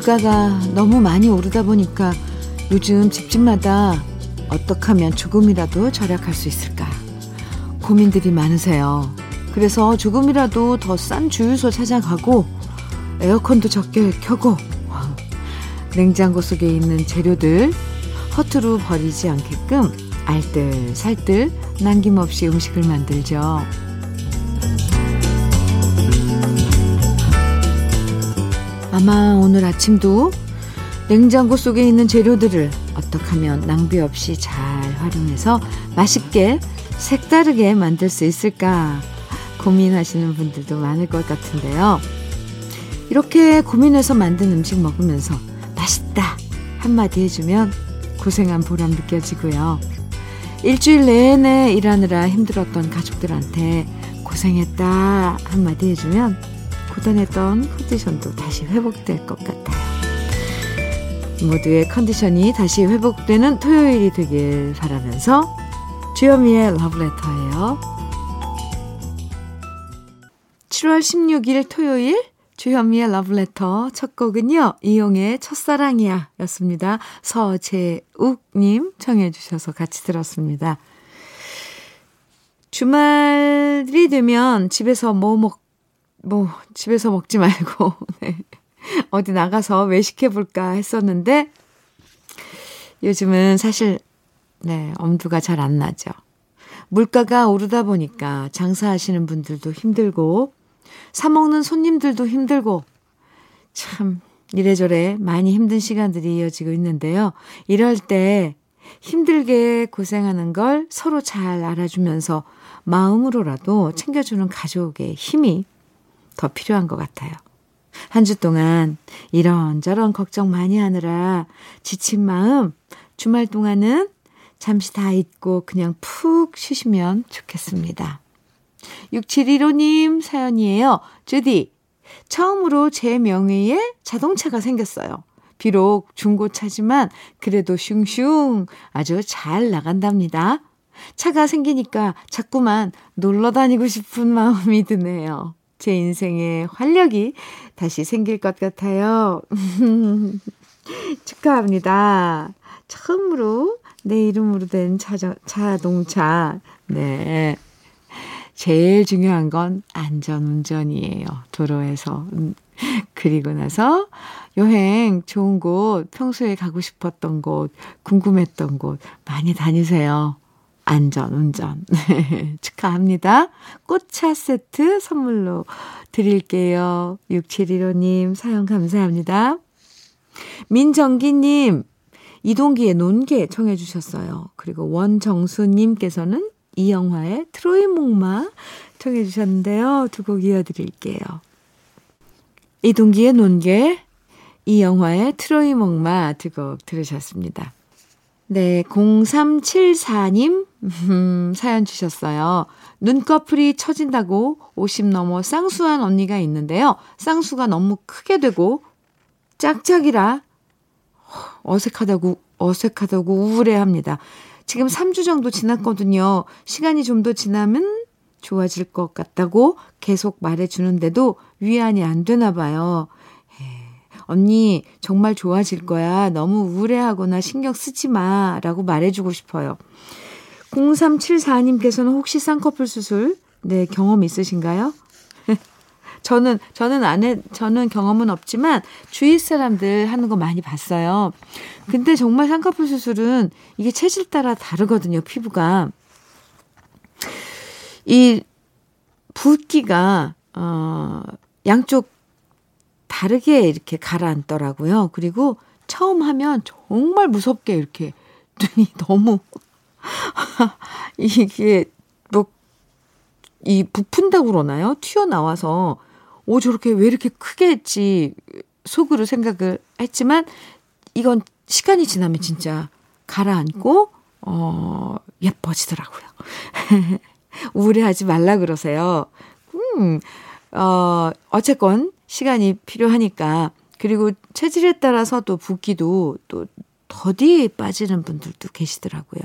물가가 너무 많이 오르다 보니까 요즘 집집마다 어떻게 하면 조금이라도 절약할 수 있을까 고민들이 많으세요. 그래서 조금이라도 더 싼 주유소 찾아가고 에어컨도 적게 켜고 냉장고 속에 있는 재료들 허투루 버리지 않게끔 알뜰살뜰 남김없이 음식을 만들죠. 아마 오늘 아침도 냉장고 속에 있는 재료들을 어떻게 하면 낭비 없이 잘 활용해서 맛있게 색다르게 만들 수 있을까 고민하시는 분들도 많을 것 같은데요. 이렇게 고민해서 만든 음식 먹으면서 맛있다 한마디 해주면 고생한 보람 느껴지고요. 일주일 내내 일하느라 힘들었던 가족들한테 고생했다 한마디 해주면 고단했던 컨디션도 다시 회복될 것 같아요. 모두의 컨디션이 다시 회복되는 토요일이 되길 바라면서 주현미의 러브레터예요. 7월 16일 토요일 주현미의 러브레터 첫 곡은요. 이용의 첫사랑이야 였습니다. 서재욱님 청해 주셔서 같이 들었습니다. 주말이 되면 집에서 뭐 먹, 뭐, 집에서 먹지 말고, 네. 어디 나가서 외식해볼까 했었는데, 요즘은 사실, 네, 엄두가 잘 안 나죠. 물가가 오르다 보니까 장사하시는 분들도 힘들고, 사먹는 손님들도 힘들고, 참, 이래저래 많이 힘든 시간들이 이어지고 있는데요. 이럴 때 힘들게 고생하는 걸 서로 잘 알아주면서 마음으로라도 챙겨주는 가족의 힘이 더 필요한 것 같아요. 한 주 동안 이런저런 걱정 많이 하느라 지친 마음 주말 동안은 잠시 다 잊고 그냥 푹 쉬시면 좋겠습니다. 6715님 사연이에요. 주디, 처음으로 제 명의의 자동차가 생겼어요. 비록 중고차지만 그래도 슝슝 아주 잘 나간답니다. 차가 생기니까 자꾸만 놀러 다니고 싶은 마음이 드네요. 제 인생에 활력이 다시 생길 것 같아요. 축하합니다. 처음으로 내 이름으로 된 자저, 자동차. 네. 제일 중요한 건 안전운전이에요. 도로에서. 음, 그리고 나서 여행 좋은 곳, 평소에 가고 싶었던 곳, 궁금했던 곳 많이 다니세요. 안전, 운전. 축하합니다. 꽃차 세트 선물로 드릴게요. 6715님 사연 감사합니다. 민정기님, 이동기의 논개 청해 주셨어요. 그리고 원정수님께서는 이 영화의 트로이 목마 청해 주셨는데요. 두 곡 이어드릴게요. 이동기의 논개, 이 영화의 트로이 목마 두 곡 들으셨습니다. 네, 0374님, 음, 사연 주셨어요. 눈꺼풀이 처진다고 50 넘어 쌍수한 언니가 있는데요. 쌍수가 너무 크게 되고 짝짝이라 어색하다고, 어색하다고 우울해 합니다. 지금 3주 정도 지났거든요. 시간이 좀 더 지나면 좋아질 것 같다고 계속 말해주는데도 위안이 안 되나 봐요. 언니, 정말 좋아질 거야. 너무 우울해하거나 신경 쓰지 마. 라고 말해주고 싶어요. 0374님께서는 혹시 쌍꺼풀 수술, 네, 경험 있으신가요? 저는, 저는 안 해, 저는 경험은 없지만 주위 사람들 하는 거 많이 봤어요. 근데 정말 쌍꺼풀 수술은 이게 체질 따라 다르거든요, 피부가. 이 붓기가, 어, 양쪽 다르게 이렇게 가라앉더라고요. 그리고 처음 하면 정말 무섭게 이렇게 눈이 너무 이게 뭐 이 부푼다고 그러나요? 튀어나와서 오 저렇게 왜 이렇게 크게 했지 속으로 생각을 했지만 이건 시간이 지나면 진짜 가라앉고 어 예뻐지더라고요. 우울해하지 말라 그러세요. 음. 어 어쨌건 시간이 필요하니까. 그리고 체질에 따라서 또 붓기도 또 더디 빠지는 분들도 계시더라고요.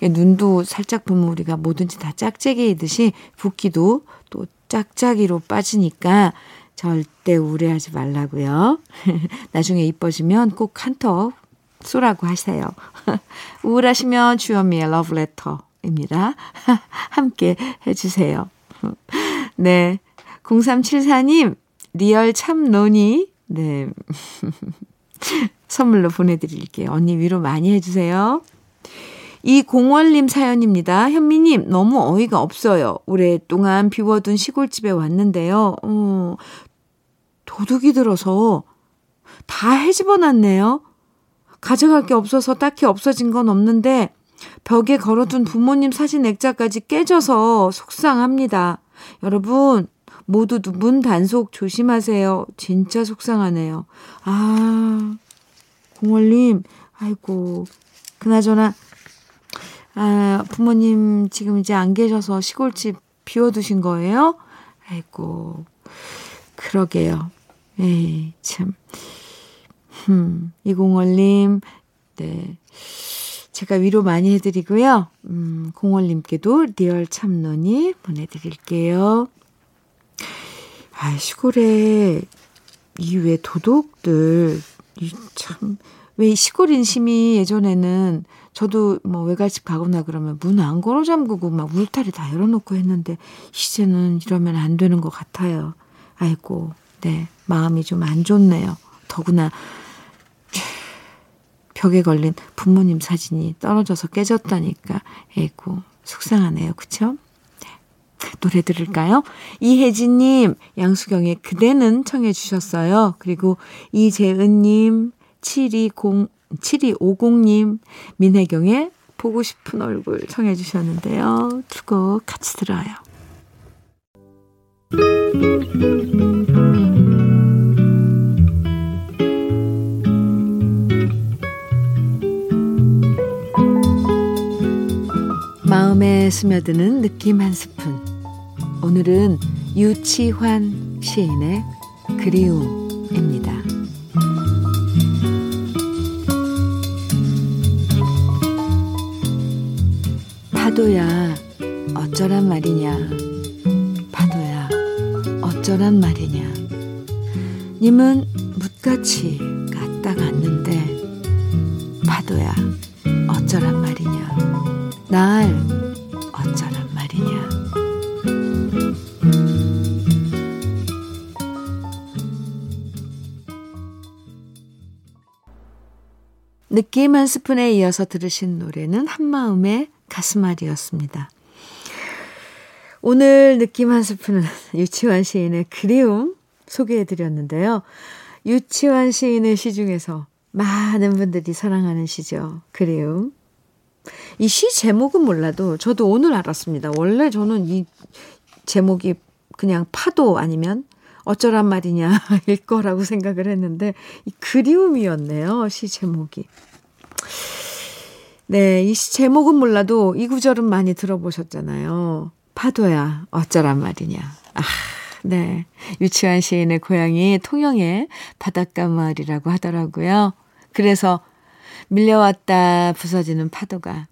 눈도 살짝 보면 우리가 뭐든지 다 짝짝이듯이 붓기도 또 짝짝이로 빠지니까 절대 우울해하지 말라고요. 나중에 이뻐지면 꼭 한턱 쏘라고 하세요. 우울하시면 주현미의 러브레터입니다. 함께 해주세요. 네. 0374님, 리얼 참논이, 네. 선물로 보내드릴게요. 언니 위로 많이 해주세요. 이공월님 사연입니다. 현미님, 너무 어이가 없어요. 오랫동안 비워둔 시골집에 왔는데요. 어, 도둑이 들어서 다 해집어 놨네요. 가져갈 게 없어서 딱히 없어진 건 없는데, 벽에 걸어둔 부모님 사진 액자까지 깨져서 속상합니다. 여러분, 모두 문 단속 조심하세요. 진짜 속상하네요. 아, 공월님, 아이고, 그나저나, 아, 부모님 지금 이제 안 계셔서 시골집 비워두신 거예요? 아이고, 그러게요. 에이, 참. 음, 이공월님, 네. 제가 위로 많이 해드리고요. 음, 공월님께도 리얼 참론이 보내드릴게요. 아, 시골에 이 왜 도둑들, 이 참, 왜 시골 인심이 예전에는 저도 뭐 외갓집 가거나 그러면 문 안 걸어 잠그고 막 울타리 다 열어놓고 했는데 이제는 이러면 안 되는 것 같아요. 아이고, 네. 마음이 좀 안 좋네요. 더구나 벽에 걸린 부모님 사진이 떨어져서 깨졌다니까. 아이고, 속상하네요. 그쵸? 네. 노래 들을까요? 이혜진님, 양수경의 그대는 청해 주셨어요. 그리고 이재은님, 720, 7250님, 민혜경의 보고 싶은 얼굴 청해 주셨는데요. 두 곡 같이 들어요. 스며드는 느낌 한 스푼. 오늘은 유치환 시인의 그리움입니다. 파도야, 어쩌란 말이냐. 파도야, 어쩌란 말이냐. 님은 묻같이 느낌 한 스푼에 이어서 들으신 노래는 한마음의 가슴앓이였습니다. 오늘 느낌 한 스푼은 유치원 시인의 그리움 소개해드렸는데요. 유치원 시인의 시 중에서 많은 분들이 사랑하는 시죠. 그리움. 이 시 제목은 몰라도 저도 오늘 알았습니다. 원래 저는 이 제목이 그냥 파도 아니면 어쩌란 말이냐 일 거라고 생각을 했는데 이 그리움이었네요. 시 제목이. 네, 이 제목은 몰라도 이 구절은 많이 들어보셨잖아요. 파도야, 어쩌란 말이냐. 아, 네. 유치원 시인의 고향이 통영의 바닷가 마을이라고 하더라고요. 그래서 밀려왔다 부서지는 파도가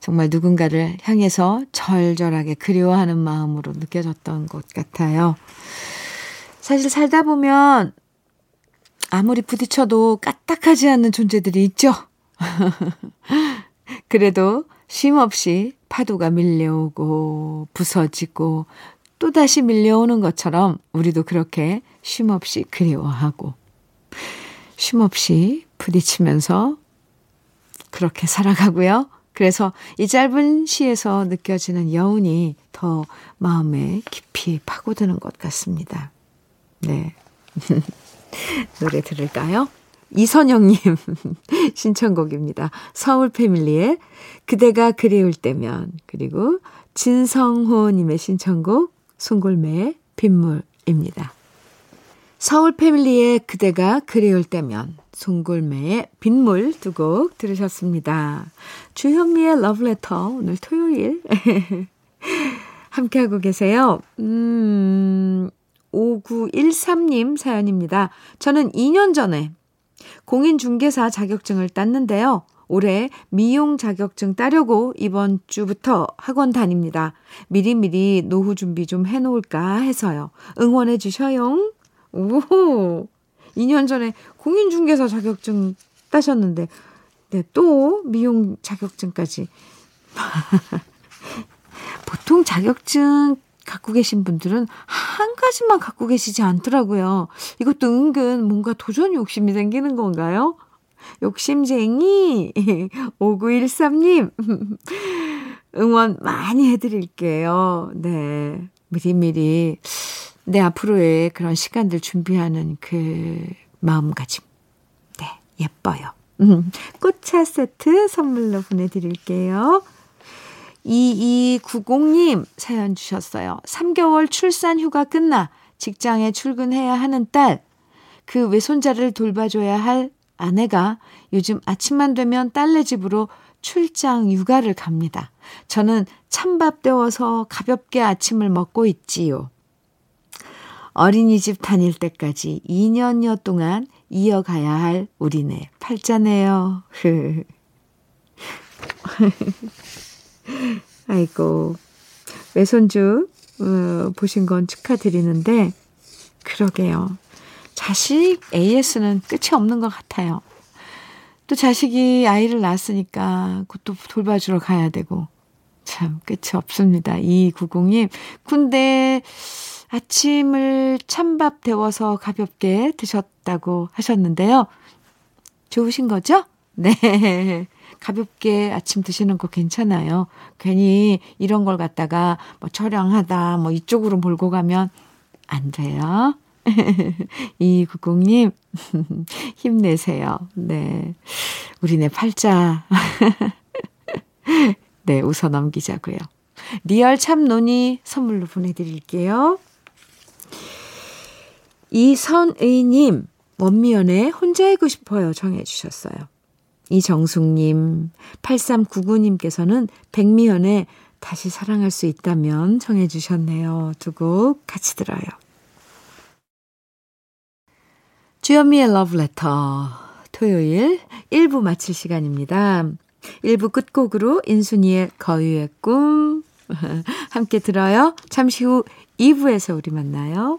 정말 누군가를 향해서 절절하게 그리워하는 마음으로 느껴졌던 것 같아요. 사실 살다 보면 아무리 부딪혀도 까딱하지 않는 존재들이 있죠. 그래도 쉼 없이 파도가 밀려오고 부서지고 또다시 밀려오는 것처럼 우리도 그렇게 쉼 없이 그리워하고 쉼 없이 부딪히면서 그렇게 살아가고요. 그래서 이 짧은 시에서 느껴지는 여운이 더 마음에 깊이 파고드는 것 같습니다. 네. 노래 들을까요? 이선영님 신청곡입니다. 서울 패밀리의 그대가 그리울 때면 그리고 진성호님의 신청곡 송골매의 빗물입니다. 서울 패밀리의 그대가 그리울 때면 송골매의 빗물 두 곡 들으셨습니다. 주현미의 러브레터 오늘 토요일 함께하고 계세요. 음, 5913님 사연입니다. 저는 2년 전에 공인중개사 자격증을 땄는데요. 올해 미용 자격증 따려고 이번 주부터 학원 다닙니다. 미리미리 노후 준비 좀 해놓을까 해서요. 응원해 주셔요. 오, 2년 전에 공인중개사 자격증 따셨는데, 네, 또 미용 자격증까지. 보통 자격증 갖고 계신 분들은 한 가지만 갖고 계시지 않더라고요. 이것도 은근 뭔가 도전 욕심이 생기는 건가요? 욕심쟁이 5913님 응원 많이 해드릴게요. 네. 미리미리 내 앞으로의 그런 시간들 준비하는 그 마음가짐. 네. 예뻐요. 꽃차 세트 선물로 보내드릴게요. 2290님 사연 주셨어요. 3개월 출산 휴가 끝나 직장에 출근해야 하는 딸, 그 외손자를 돌봐줘야 할 아내가 요즘 아침만 되면 딸네 집으로 출장 육아를 갑니다. 저는 찬밥 데워서 가볍게 아침을 먹고 있지요. 어린이집 다닐 때까지 2년여 동안 이어가야 할 우리네 팔자네요. 아이고, 외손주, 어, 보신 건 축하드리는데, 그러게요. 자식 AS는 끝이 없는 것 같아요. 또 자식이 아이를 낳았으니까 그것도 돌봐주러 가야 되고. 참, 끝이 없습니다. 2290님. 근데 아침을 찬밥 데워서 가볍게 드셨다고 하셨는데요. 좋으신 거죠? 네. 가볍게 아침 드시는 거 괜찮아요. 괜히 이런 걸 갖다가 뭐 처량하다, 뭐 이쪽으로 몰고 가면 안 돼요. 2290님, 힘내세요. 네. 우리네 팔자. 네, 웃어 넘기자고요. 리얼 참논이 선물로 보내드릴게요. 이선의님, 원미연의 혼자 알고 싶어요 정해주셨어요. 이정숙님, 8399님께서는 백미연의 다시 사랑할 수 있다면 정해주셨네요. 두 곡 같이 들어요. 주현미의 러브레터 토요일 1부 마칠 시간입니다. 1부 끝곡으로 인순이의 거유의 꿈 함께 들어요. 잠시 후 2부에서 우리 만나요.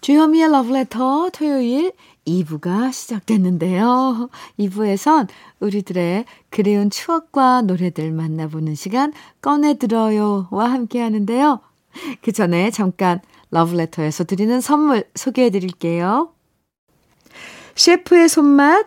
주현미의 러브레터 토요일 2부가 시작됐는데요. 2부에선 우리들의 그리운 추억과 노래들 만나보는 시간 꺼내들어요와 함께 하는데요. 그 전에 잠깐 러브레터에서 드리는 선물 소개해 드릴게요. 셰프의 손맛,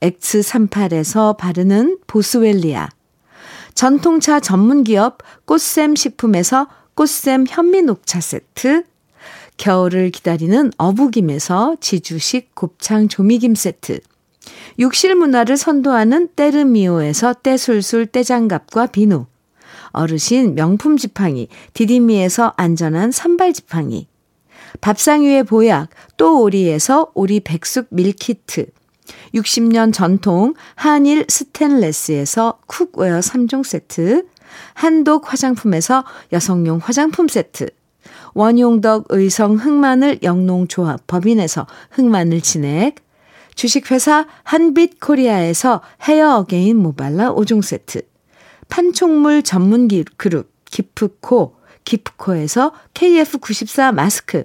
X38에서 바르는 보스웰리아, 전통차 전문기업 꽃샘 식품에서 꽃샘 현미녹차 세트, 겨울을 기다리는 어부김에서 지주식 곱창 조미김 세트, 욕실 문화를 선도하는 때르미오에서 때술술 때장갑과 비누, 어르신 명품 지팡이 디디미에서 안전한 삼발 지팡이, 밥상 위의 보약 또 오리에서 오리 백숙 밀키트, 60년 전통 한일 스텐레스에서 cookware 3종 세트, 한독 화장품에서 여성용 화장품 세트, 원용덕 의성 흑마늘 영농조합 법인에서 흑마늘 진액, 주식회사 한빛코리아에서 헤어 어게인 모발라 5종 세트, 판촉물 전문 그룹 기프코, 기프코에서 KF94 마스크,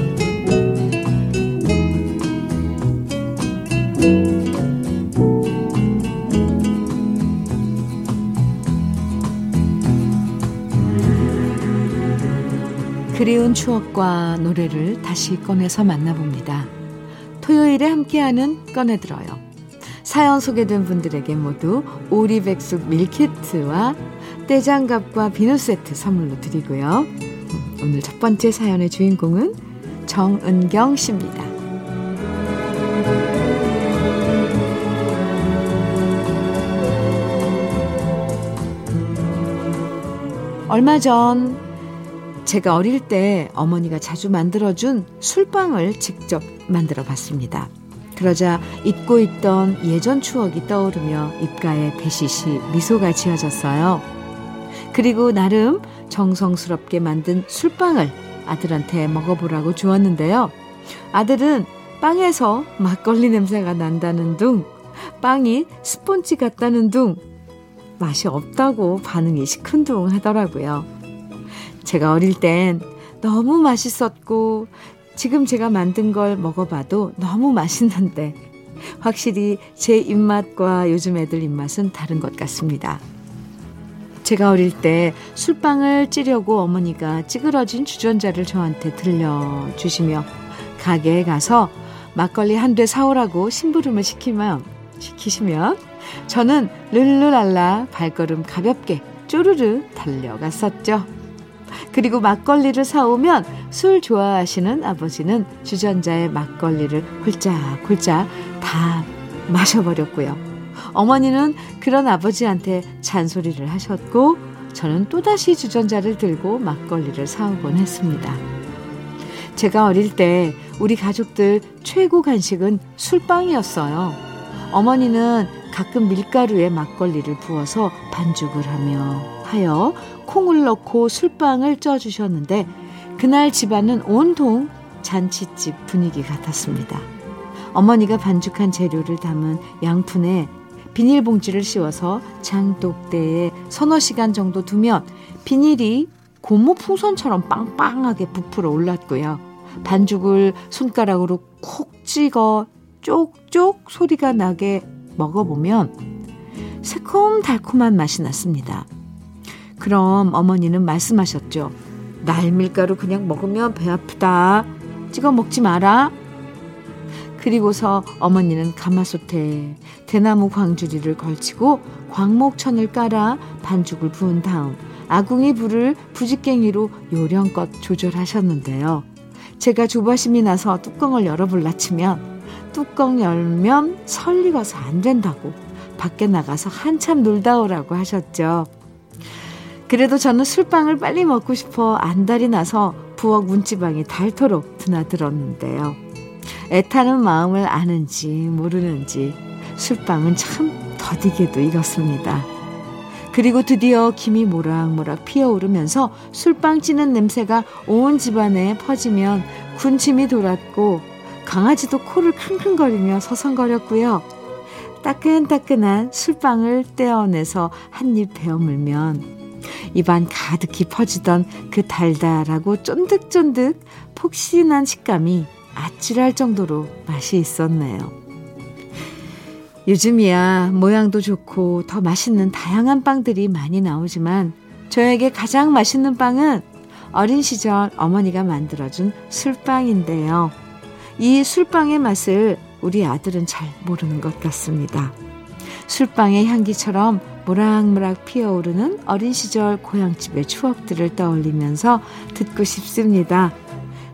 그리운 추억과 노래를 다시 꺼내서 만나봅니다. 토요일에 함께하는 꺼내들어요. 사연 소개된 분들에게 모두 오리백숙 밀키트와 떼장갑과 비누 세트 선물로 드리고요. 오늘 첫 번째 사연의 주인공은 정은경 씨입니다. 얼마 전 제가 어릴 때 어머니가 자주 만들어준 술빵을 직접 만들어 봤습니다. 그러자 잊고 있던 예전 추억이 떠오르며 입가에 배시시 미소가 지어졌어요. 그리고 나름 정성스럽게 만든 술빵을 아들한테 먹어보라고 주었는데요. 아들은 빵에서 막걸리 냄새가 난다는 둥, 빵이 스폰지 같다는 둥, 맛이 없다고 반응이 시큰둥 하더라고요. 제가 어릴 땐 너무 맛있었고, 지금 제가 만든 걸 먹어봐도 너무 맛있는데, 확실히 제 입맛과 요즘 애들 입맛은 다른 것 같습니다. 제가 어릴 때 술빵을 찌려고 어머니가 찌그러진 주전자를 저한테 들려주시며 가게에 가서 막걸리 한 대 사오라고 심부름을 시키면, 시키시면 저는 르르랄라 발걸음 가볍게 쪼르르 달려갔었죠. 그리고 막걸리를 사오면 술 좋아하시는 아버지는 주전자에 막걸리를 홀짝홀짝 다 마셔버렸고요. 어머니는 그런 아버지한테 잔소리를 하셨고 저는 또다시 주전자를 들고 막걸리를 사오곤 했습니다. 제가 어릴 때 우리 가족들 최고 간식은 술빵이었어요. 어머니는 가끔 밀가루에 막걸리를 부어서 반죽을 하며 하여 콩을 넣고 술빵을 쪄주셨는데 그날 집안은 온통 잔치집 분위기 같았습니다. 어머니가 반죽한 재료를 담은 양푼에 비닐봉지를 씌워서 장독대에 서너 시간 정도 두면 비닐이 고무 풍선처럼 빵빵하게 부풀어 올랐고요. 반죽을 손가락으로 콕 찍어 쪽쪽 소리가 나게 먹어보면 새콤달콤한 맛이 났습니다. 그럼 어머니는 말씀하셨죠. 날밀가루 그냥 먹으면 배 아프다. 찍어 먹지 마라. 그리고서 어머니는 가마솥에 대나무 광주리를 걸치고 광목천을 깔아 반죽을 부은 다음 아궁이 불을 부직갱이로 요령껏 조절하셨는데요. 제가 조바심이 나서 뚜껑을 열어볼라 치면 뚜껑 열면 설익어서 안 된다고 밖에 나가서 한참 놀다 오라고 하셨죠. 그래도 저는 술빵을 빨리 먹고 싶어 안달이 나서 부엌 문지방이 닳도록 드나들었는데요. 애타는 마음을 아는지 모르는지 술빵은 참 더디게도 익었습니다. 그리고 드디어 김이 모락모락 피어오르면서 술빵 찌는 냄새가 온 집안에 퍼지면 군침이 돌았고 강아지도 코를 킁킁거리며 서성거렸고요. 따끈따끈한 술빵을 떼어내서 한 입 베어 물면 입안 가득히 퍼지던 그 달달하고 쫀득쫀득 폭신한 식감이 아찔할 정도로 맛이 있었네요. 요즘이야 모양도 좋고 더 맛있는 다양한 빵들이 많이 나오지만 저에게 가장 맛있는 빵은 어린 시절 어머니가 만들어준 술빵인데요. 이 술빵의 맛을 우리 아들은 잘 모르는 것 같습니다. 술빵의 향기처럼 모락모락 피어오르는 어린 시절 고향집의 추억들을 떠올리면서 듣고 싶습니다.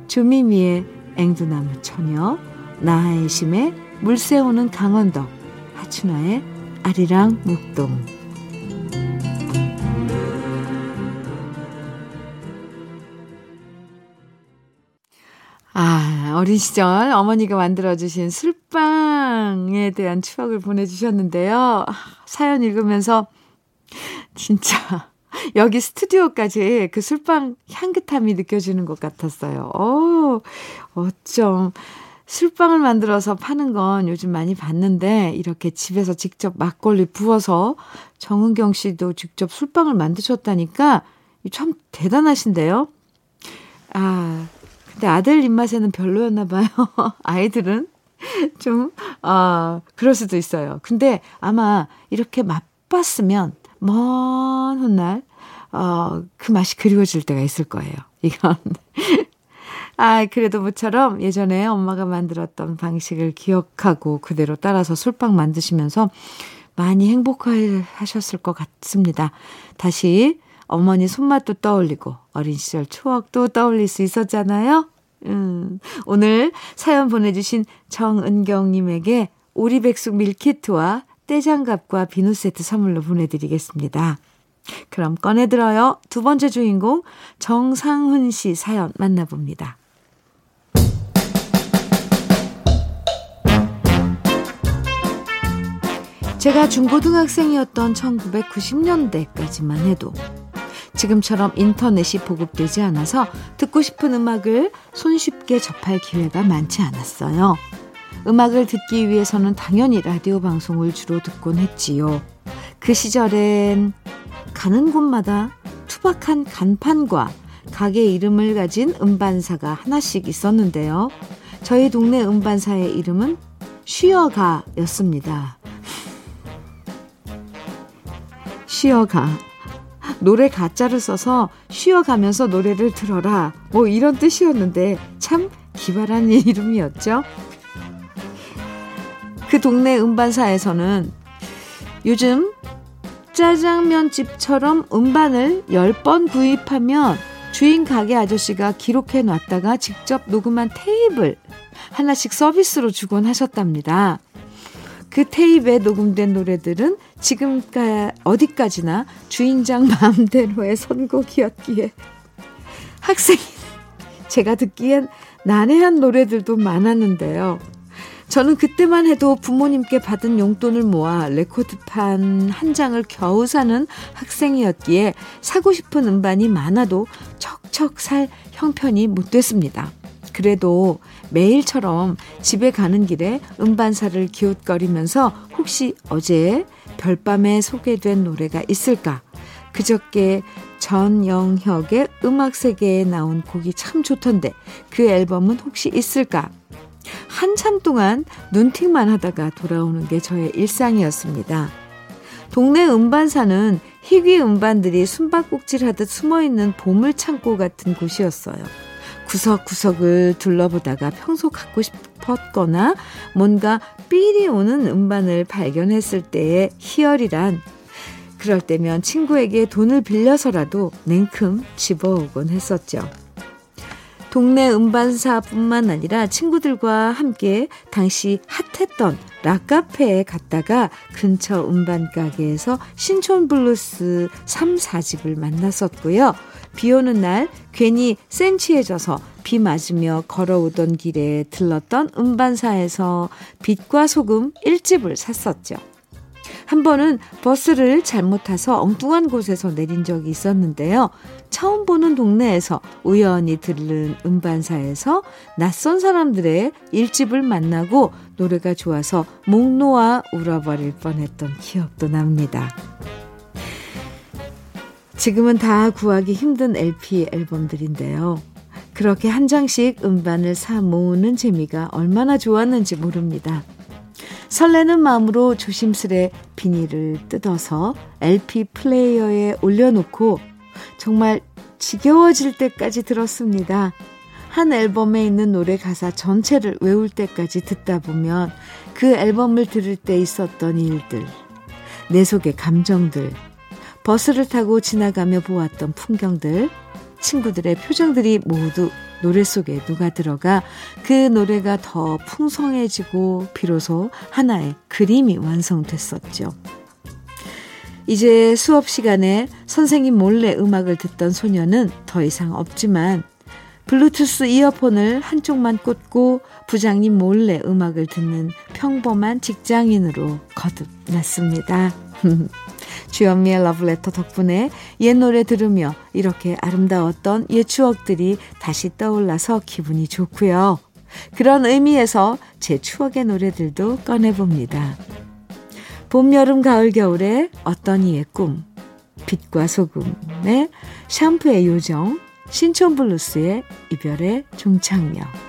조미미의 앵두나무 처녀, 나하의 심의 물새우는 강원도, 하춘화의 아리랑 묵동. 어린 시절 어머니가 만들어주신 술빵에 대한 추억을 보내주셨는데요. 사연 읽으면서 진짜 여기 스튜디오까지 그 술빵 향긋함이 느껴지는 것 같았어요. 오, 어쩜. 술빵을 만들어서 파는 건 요즘 많이 봤는데 이렇게 집에서 직접 막걸리 부어서 정은경 씨도 직접 술빵을 만드셨다니까 참 대단하신데요. 아, 근데 아들 입맛에는 별로였나 봐요. 아이들은 좀, 아, 그럴 수도 있어요. 근데 아마 이렇게 맛봤으면 먼 훗날, 어, 그 맛이 그리워질 때가 있을 거예요. 이건. 아, 그래도 모처럼 예전에 엄마가 만들었던 방식을 기억하고 그대로 따라서 술빵 만드시면서 많이 행복해 하셨을 것 같습니다. 다시 어머니 손맛도 떠올리고 어린 시절 추억도 떠올릴 수 있었잖아요. 음, 오늘 사연 보내주신 정은경님에게 오리백숙 밀키트와 떼장갑과 비누 세트 선물로 보내드리겠습니다. 그럼 꺼내들어요. 두 번째 주인공 정상훈 씨 사연 만나봅니다. 제가 중고등학생이었던 1990년대까지만 해도 지금처럼 인터넷이 보급되지 않아서 듣고 싶은 음악을 손쉽게 접할 기회가 많지 않았어요. 음악을 듣기 위해서는 당연히 라디오 방송을 주로 듣곤 했지요. 그 시절엔 가는 곳마다 투박한 간판과 가게 이름을 가진 음반사가 하나씩 있었는데요. 저희 동네 음반사의 이름은 쉬어가였습니다. 쉬어가. 노래 가짜를 써서 쉬어가면서 노래를 들어라. 뭐 이런 뜻이었는데 참 기발한 이름이었죠. 그 동네 음반사에서는 요즘 짜장면집처럼 음반을 10번 구입하면 주인 가게 아저씨가 기록해 놨다가 직접 녹음한 테이블 하나씩 서비스로 주곤 하셨답니다. 그 테이프에 녹음된 노래들은 지금까 어디까지나 주인장 마음대로의 선곡이었기에 학생 제가 듣기엔 난해한 노래들도 많았는데요. 저는 그때만 해도 부모님께 받은 용돈을 모아 레코드판 한 장을 겨우 사는 학생이었기에 사고 싶은 음반이 많아도 척척 살 형편이 못 됐습니다. 그래도 매일처럼 집에 가는 길에 음반사를 기웃거리면서 혹시 어제 별밤에 소개된 노래가 있을까? 그저께 전영혁의 음악 세계에 나온 곡이 참 좋던데 그 앨범은 혹시 있을까? 한참 동안 눈팅만 하다가 돌아오는 게 저의 일상이었습니다. 동네 음반사는 희귀 음반들이 숨바꼭질 하듯 숨어 있는 보물 창고 같은 곳이었어요. 구석구석을 둘러보다가 평소 갖고 싶었거나 뭔가 삘이 오는 음반을 발견했을 때의 희열이란 그럴 때면 친구에게 돈을 빌려서라도 냉큼 집어오곤 했었죠. 동네 음반사뿐만 아니라 친구들과 함께 당시 핫했던 락카페에 갔다가 근처 음반 가게에서 신촌 블루스 3, 4집을 만났었고요. 비 오는 날 괜히 센치해져서 비 맞으며 걸어오던 길에 들렀던 음반사에서 빛과 소금 1집을 샀었죠. 한 번은 버스를 잘못 타서 엉뚱한 곳에서 내린 적이 있었는데요. 처음 보는 동네에서 우연히 들른 음반사에서 낯선 사람들의 일집을 만나고 노래가 좋아서 목 놓아 울어버릴 뻔했던 기억도 납니다. 지금은 다 구하기 힘든 LP 앨범들인데요. 그렇게 한 장씩 음반을 사 모으는 재미가 얼마나 좋았는지 모릅니다. 설레는 마음으로 조심스레 비닐을 뜯어서 LP 플레이어에 올려놓고 정말 지겨워질 때까지 들었습니다. 한 앨범에 있는 노래 가사 전체를 외울 때까지 듣다 보면 그 앨범을 들을 때 있었던 일들, 내 속의 감정들, 버스를 타고 지나가며 보았던 풍경들, 친구들의 표정들이 모두 노래 속에 누가 들어가 그 노래가 더 풍성해지고 비로소 하나의 그림이 완성됐었죠. 이제 수업 시간에 선생님 몰래 음악을 듣던 소녀는 더 이상 없지만 블루투스 이어폰을 한쪽만 꽂고 부장님 몰래 음악을 듣는 평범한 직장인으로 거듭났습니다. 주현미의 러브레터 덕분에 옛 노래 들으며 이렇게 아름다웠던 옛 추억들이 다시 떠올라서 기분이 좋고요. 그런 의미에서 제 추억의 노래들도 꺼내봅니다. 봄, 여름, 가을, 겨울에 어떤 이의 꿈, 빛과 소금의 샴푸의 요정, 신촌블루스의 이별의 종착역.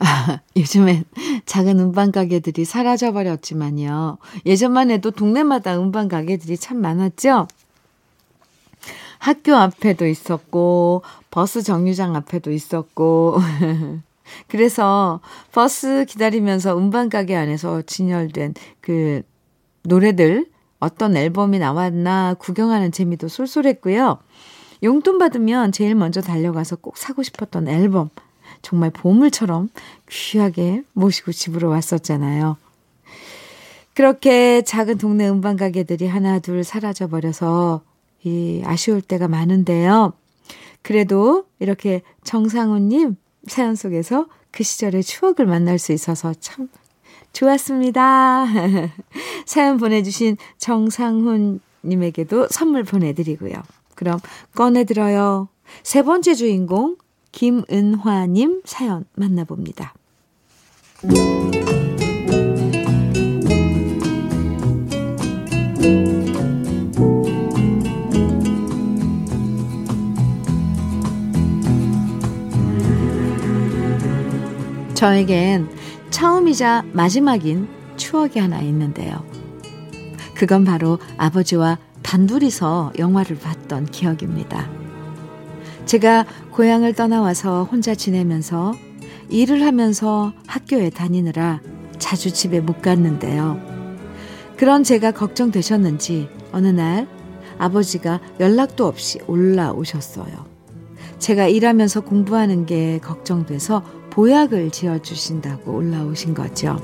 아, 요즘엔 작은 음반 가게들이 사라져 버렸지만요. 예전만 해도 동네마다 음반 가게들이 참 많았죠? 학교 앞에도 있었고, 버스 정류장 앞에도 있었고, 그래서 버스 기다리면서 음반 가게 안에서 진열된 그 노래들, 어떤 앨범이 나왔나 구경하는 재미도 쏠쏠했고요. 용돈 받으면 제일 먼저 달려가서 꼭 사고 싶었던 앨범. 정말 보물처럼 귀하게 모시고 집으로 왔었잖아요. 그렇게 작은 동네 음반 가게들이 하나 둘 사라져 버려서 이 아쉬울 때가 많은데요. 그래도 이렇게 정상훈님 사연 속에서 그 시절의 추억을 만날 수 있어서 참 좋았습니다. 사연 보내주신 정상훈님에게도 선물 보내드리고요. 그럼 꺼내들어요. 세 번째 주인공 김은화님 사연 만나봅니다. 저에겐 처음이자 마지막인 추억이 하나 있는데요. 그건 바로 아버지와 단둘이서 영화를 봤던 기억입니다. 제가 고향을 떠나와서 혼자 지내면서 일을 하면서 학교에 다니느라 자주 집에 못 갔는데요. 그런 제가 걱정되셨는지 어느 날 아버지가 연락도 없이 올라오셨어요. 제가 일하면서 공부하는 게 걱정돼서 보약을 지어주신다고 올라오신 거죠.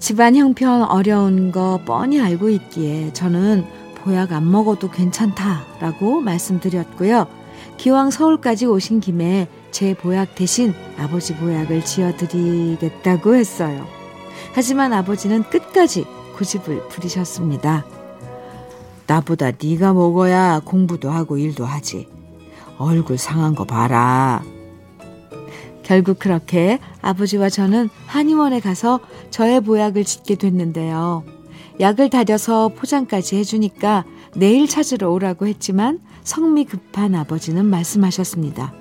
집안 형편 어려운 거 뻔히 알고 있기에 저는 보약 안 먹어도 괜찮다라고 말씀드렸고요. 기왕 서울까지 오신 김에 제 보약 대신 아버지 보약을 지어드리겠다고 했어요. 하지만 아버지는 끝까지 고집을 부리셨습니다. 나보다 네가 먹어야 공부도 하고 일도 하지. 얼굴 상한 거 봐라. 결국 그렇게 아버지와 저는 한의원에 가서 저의 보약을 짓게 됐는데요. 약을 다려서 포장까지 해주니까 내일 찾으러 오라고 했지만 성미 급한 아버지는 말씀하셨습니다.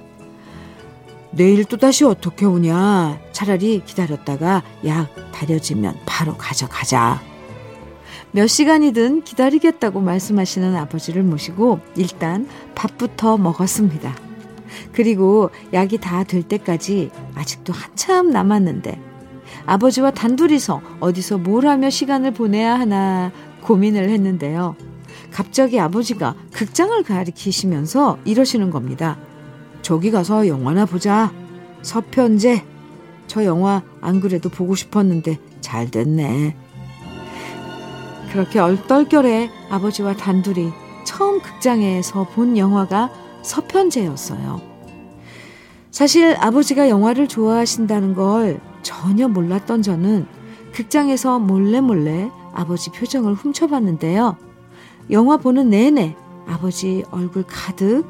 내일 또다시 어떻게 오냐? 차라리 기다렸다가 약 다려지면 바로 가져가자. 몇 시간이든 기다리겠다고 말씀하시는 아버지를 모시고 일단 밥부터 먹었습니다. 그리고 약이 다 될 때까지 아직도 한참 남았는데 아버지와 단둘이서 어디서 뭘 하며 시간을 보내야 하나 고민을 했는데요. 갑자기 아버지가 극장을 가리키시면서 이러시는 겁니다. 저기 가서 영화나 보자. 서편제. 저 영화 안 그래도 보고 싶었는데 잘 됐네. 그렇게 얼떨결에 아버지와 단둘이 처음 극장에서 본 영화가 서편제였어요. 사실 아버지가 영화를 좋아하신다는 걸 전혀 몰랐던 저는 극장에서 몰래 몰래 아버지 표정을 훔쳐봤는데요. 영화 보는 내내 아버지 얼굴 가득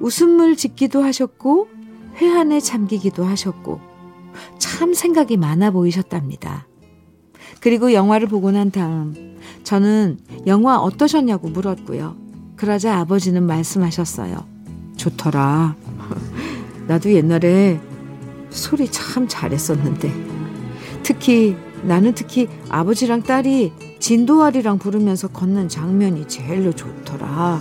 웃음을 짓기도 하셨고 회한에 잠기기도 하셨고 참 생각이 많아 보이셨답니다. 그리고 영화를 보고 난 다음 저는 영화 어떠셨냐고 물었고요. 그러자 아버지는 말씀하셨어요. 좋더라. 나도 옛날에 소리 참 잘했었는데. 특히 나는 특히 아버지랑 딸이 진도아리랑 부르면서 걷는 장면이 제일로 좋더라.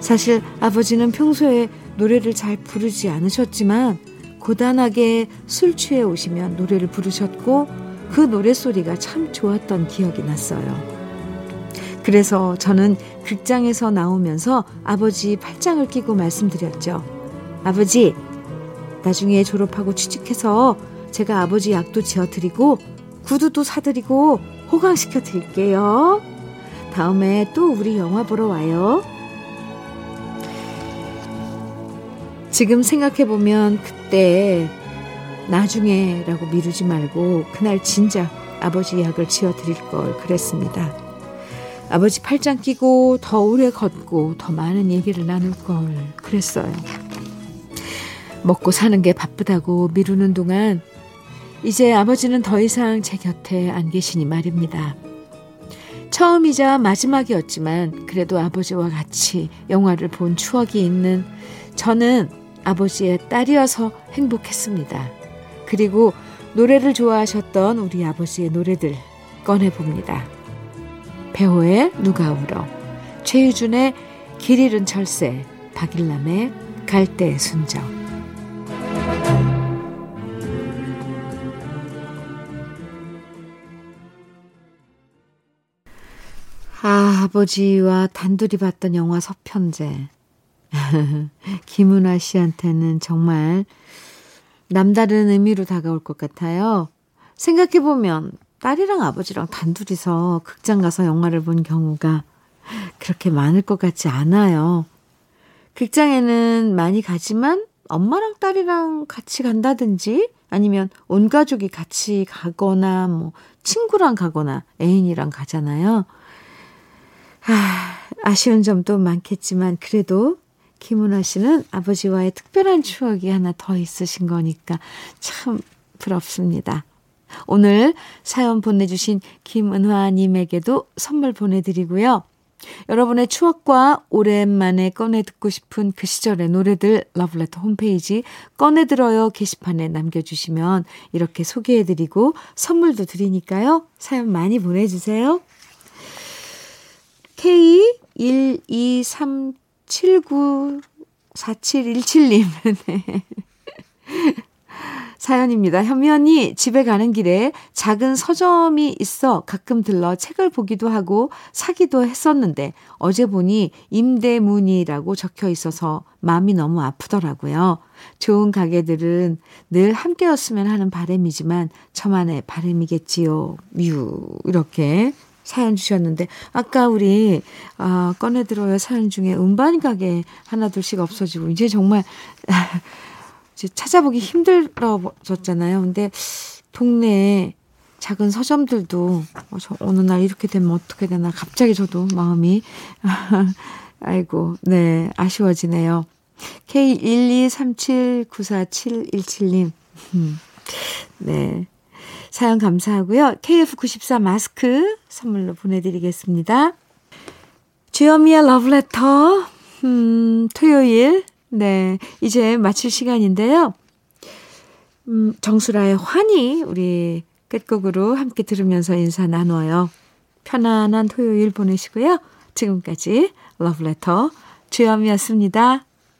사실 아버지는 평소에 노래를 잘 부르지 않으셨지만 고단하게 술 취해 오시면 노래를 부르셨고 그 노래소리가 참 좋았던 기억이 났어요. 그래서 저는 극장에서 나오면서 아버지 팔짱을 끼고 말씀드렸죠. 아버지, 나중에 졸업하고 취직해서 제가 아버지 약도 지어드리고 구두도 사드리고 호강시켜 드릴게요. 다음에 또 우리 영화 보러 와요. 지금 생각해보면 그때 나중에라고 미루지 말고 그날 진작 아버지 약을 지어드릴 걸 그랬습니다. 아버지 팔짱 끼고 더 오래 걷고 더 많은 얘기를 나눌 걸 그랬어요. 먹고 사는 게 바쁘다고 미루는 동안 이제 아버지는 더 이상 제 곁에 안 계시니 말입니다. 처음이자 마지막이었지만 그래도 아버지와 같이 영화를 본 추억이 있는 저는 아버지의 딸이어서 행복했습니다. 그리고 노래를 좋아하셨던 우리 아버지의 노래들 꺼내봅니다. 배호의 누가 울어, 최유준의 길 잃은 철새, 박일남의 갈대 순정. 아, 아버지와 단둘이 봤던 영화 서편제. 김은아 씨한테는 정말 남다른 의미로 다가올 것 같아요. 생각해보면 딸이랑 아버지랑 단둘이서 극장 가서 영화를 본 경우가 그렇게 많을 것 같지 않아요. 극장에는 많이 가지만 엄마랑 딸이랑 같이 간다든지 아니면 온 가족이 같이 가거나 뭐 친구랑 가거나 애인이랑 가잖아요. 아, 아쉬운 점도 많겠지만 그래도 김은아 씨는 아버지와의 특별한 추억이 하나 더 있으신 거니까 참 부럽습니다. 오늘 사연 보내주신 김은화님에게도 선물 보내드리고요. 여러분의 추억과 오랜만에 꺼내 듣고 싶은 그 시절의 노래들 러블레터 홈페이지 꺼내들어요 게시판에 남겨주시면 이렇게 소개해드리고 선물도 드리니까요. 사연 많이 보내주세요. K123794717님. 네. 사연입니다. 현면이 집에 가는 길에 작은 서점이 있어 가끔 들러 책을 보기도 하고 사기도 했었는데 어제 보니 임대문이라고 적혀 있어서 마음이 너무 아프더라고요. 좋은 가게들은 늘 함께였으면 하는 바램이지만 저만의 바램이겠지요. 뮤 이렇게 사연 주셨는데 아까 우리 아, 꺼내들어요 사연 중에 음반 가게 하나둘씩 없어지고 이제 정말 이제 찾아보기 힘들어졌잖아요. 근데 동네에 작은 서점들도 어, 저 어느 날 이렇게 되면 어떻게 되나 갑자기 저도 마음이 아이고 네 아쉬워지네요. K123794717님 네 사연 감사하고요. KF94 마스크 선물로 보내드리겠습니다. 주여미의 러브레터, 음, 토요일, 네, 이제 마칠 시간인데요. 음, 정수라의 환희, 우리 끝곡으로 함께 들으면서 인사 나눠요. 편안한 토요일 보내시고요. 지금까지 러브레터 주여미였습니다.